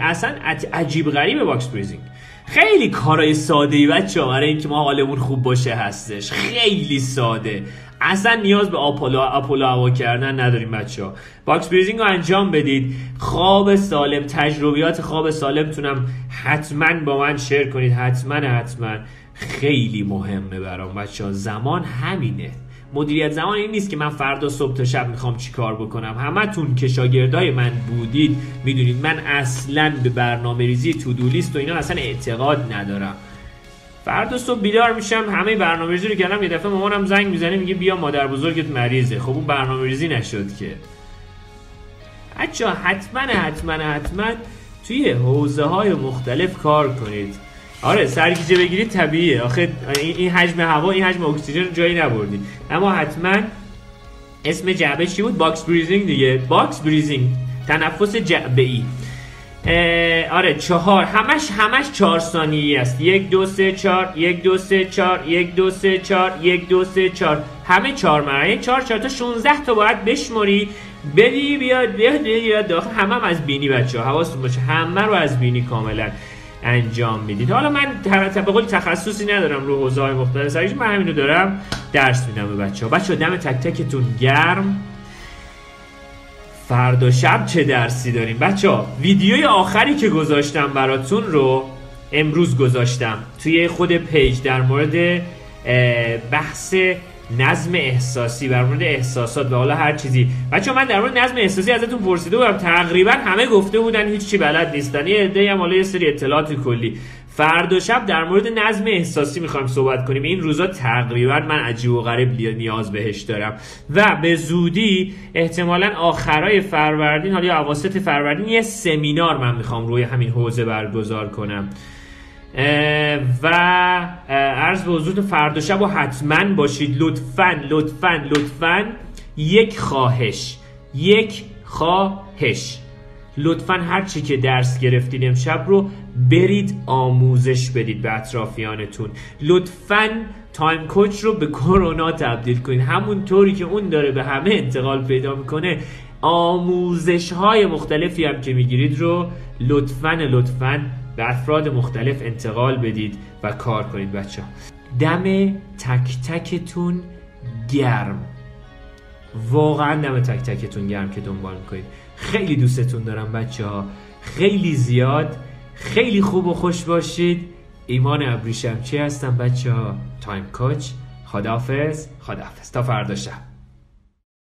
اصلا عجیب غریب box breathing خیلی کارای ساده ای بچه برای اینکه ما حالمون خوب باشه هستش. خیلی ساده. اصلا نیاز به آپولو آپولو هوا کردن نداریم بچه ها box breathing رو انجام بدید. خواب سالم تجربیات خواب سالمتونم حتما با من شیر کنید. حتما حتما. خیلی مهمه برام بچه ها زمان همینه. مدیریت زمان این نیست که من فردا صبح تا شب می‌خوام چیکار بکنم. همتون که شاگردای من بودید می‌دونید من اصلا به برنامه ریزی تو لیست و اینا اصلا اعتقاد ندارم. فردا صبح بیدار میشم همه برنامه ریزی رو کردم یه دفعه مامانم زنگ می‌زنه میگه بیا مادر بزرگت مریضه. خب اون برنامه ریزی نشد که. بچه حتما حتما حتما توی حوزه های مختلف کار کنید. آره سرگیجه بگیرید طبیعیه. آخه این حجم هوا این حجم اکسیژن جایی نبردید اما حتما اسم جعبه چی بود؟ box breathing دیگه. box breathing تنفس جعبه ای آره چهار. همش همش چهار ثانیه است. یک دو سه چهار. یک دو سه چهار. یک دو سه چهار. یک دو سه چهار. همه چهار مرحله. چهار چهار تا 16 تا باید بشمری. بدی بیاد بیاد بیاد. داخل همه هم از بینی بچه ها حواستون باشه. همه رو از بینی کاملا. انجام می‌دید. حالا من به قول تخصصی ندارم رو حوزه های مختلف سریش من همینو دارم درس میدم به بچه ها بچه دم تک تکتون گرم. فردا شب چه درسی داریم؟ بچه ها ویدیوی آخری که گذاشتم براتون رو امروز گذاشتم. توی خود پیج در مورد بحث نظم احساسی بر مورد احساسات و حالا هر چیزی. بچه من در مورد نظم احساسی ازتون پرسیده بودم. تقریبا همه گفته بودن هیچی بلد نیستن. یه عده هم حالا یه سری اطلاعات کلی. فردا شب در مورد نظم احساسی می‌خوایم صحبت کنیم. این روزا تقریبا من عجیب و غریب نیاز بهش دارم. و به زودی احتمالا آخرای فروردین حالا یا اواسط فروردین یه سمینار من می‌خوام روی همین حوزه برگزار کنم. و عرض به حضورتون فردا شب و حتما باشید. لطفا لطفا لطفا. یک خواهش یک خواهش. لطفا هر چی که درس گرفتید امشب رو برید آموزش بدید به اطرافیانتون. لطفا تایم کوچ رو به کرونا تبدیل کنید همون طوری که اون داره به همه انتقال پیدا می‌کنه آموزش های مختلفی هم که می‌گیرید رو لطفا لطفا به افراد مختلف انتقال بدید و کار کنید بچه دم تک تکتون گرم. واقعا دم تک تکتون گرم که دنبال می‌کنید. خیلی دوستتون دارم بچه ها خیلی زیاد خیلی خوب و خوش باشید. ایمان ابریشم چی هستم بچه ها تایم کوچ. خدافز خدافز تا فردا شب.